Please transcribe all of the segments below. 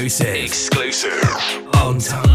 exclusive. Exclusive. On Tunnel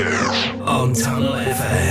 On Tunnel FM.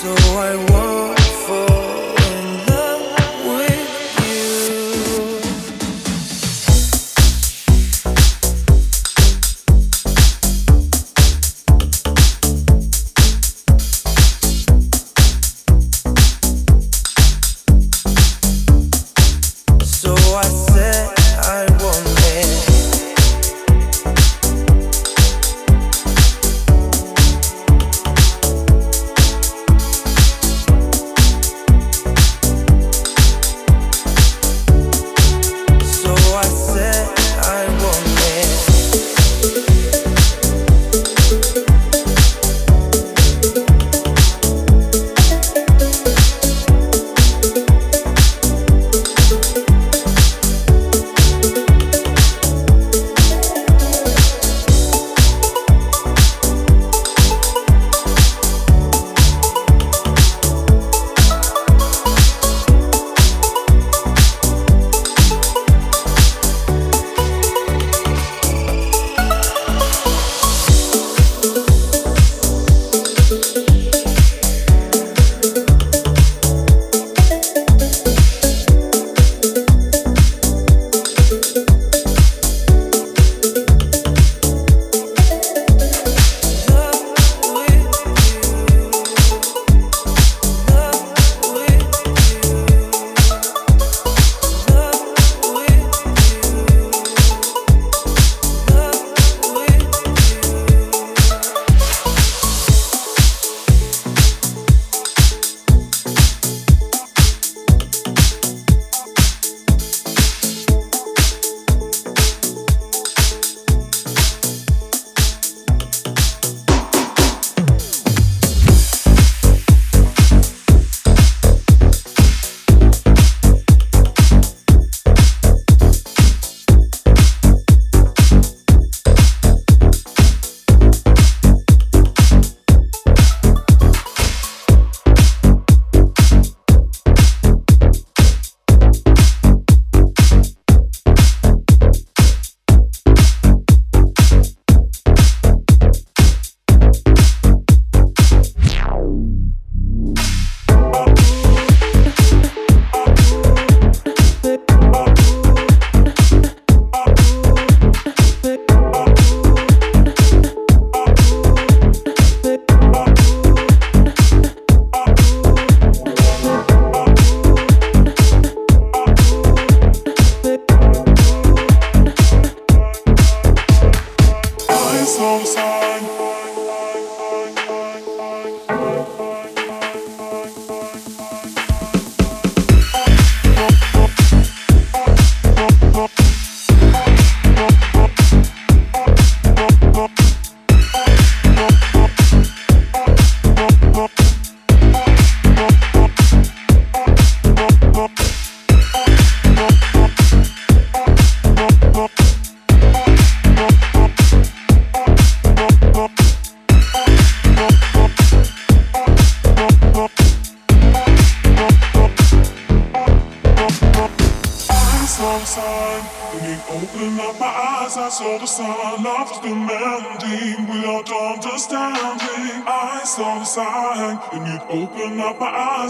so I won't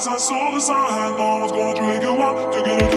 Once I saw the sign, I was gonna drink it up to get it.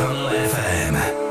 Tunnel FM.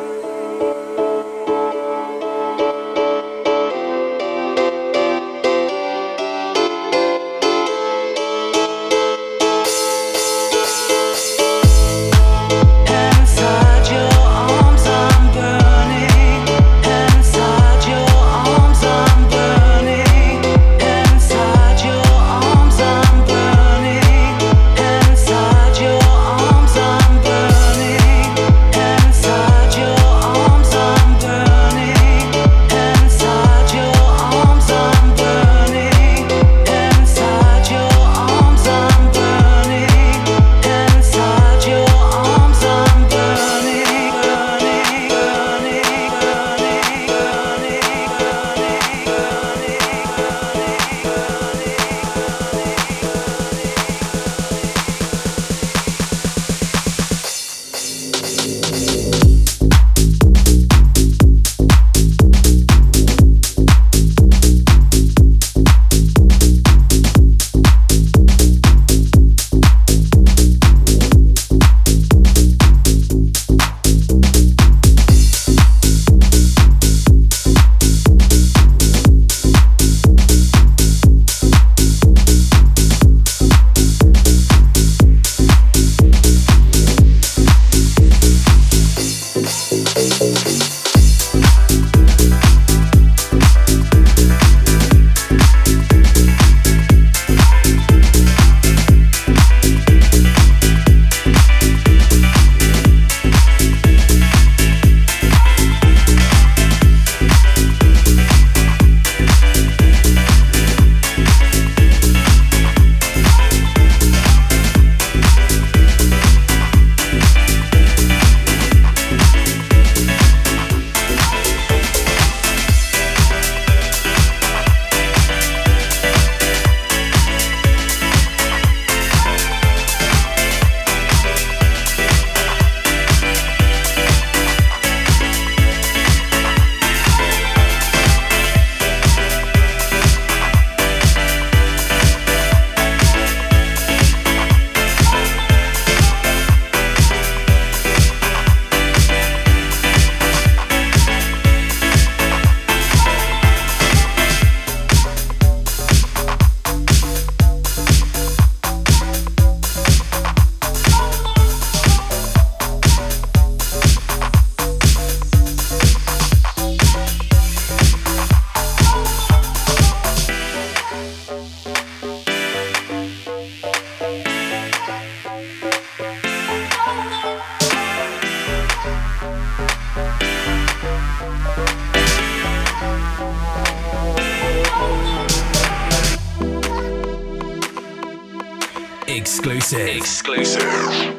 Exclusive.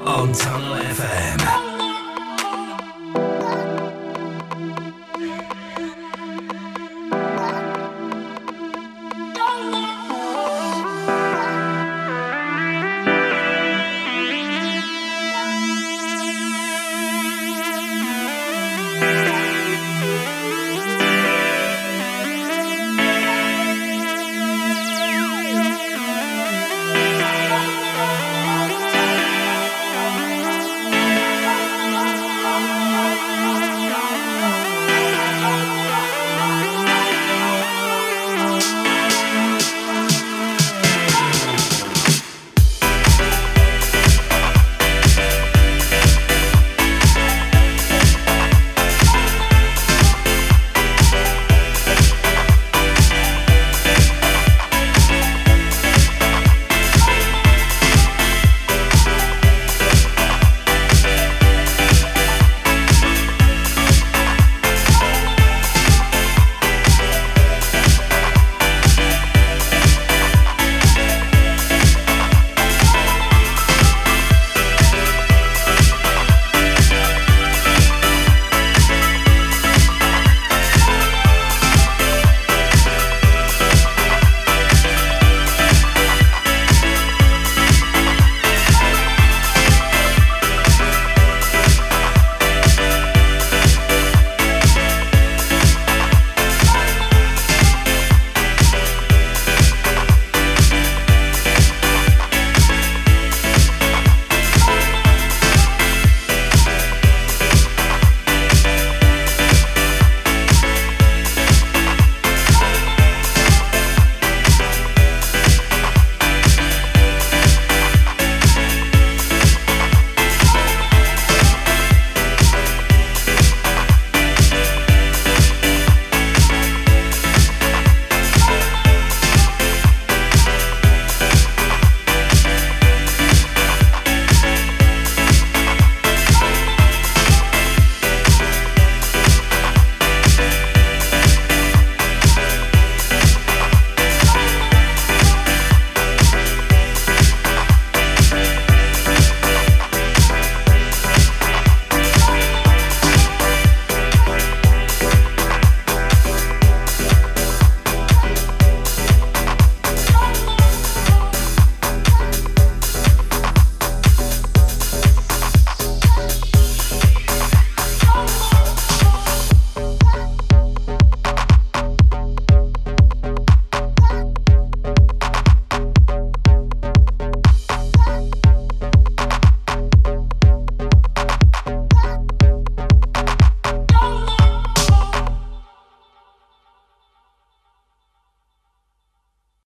On Tunnel FM.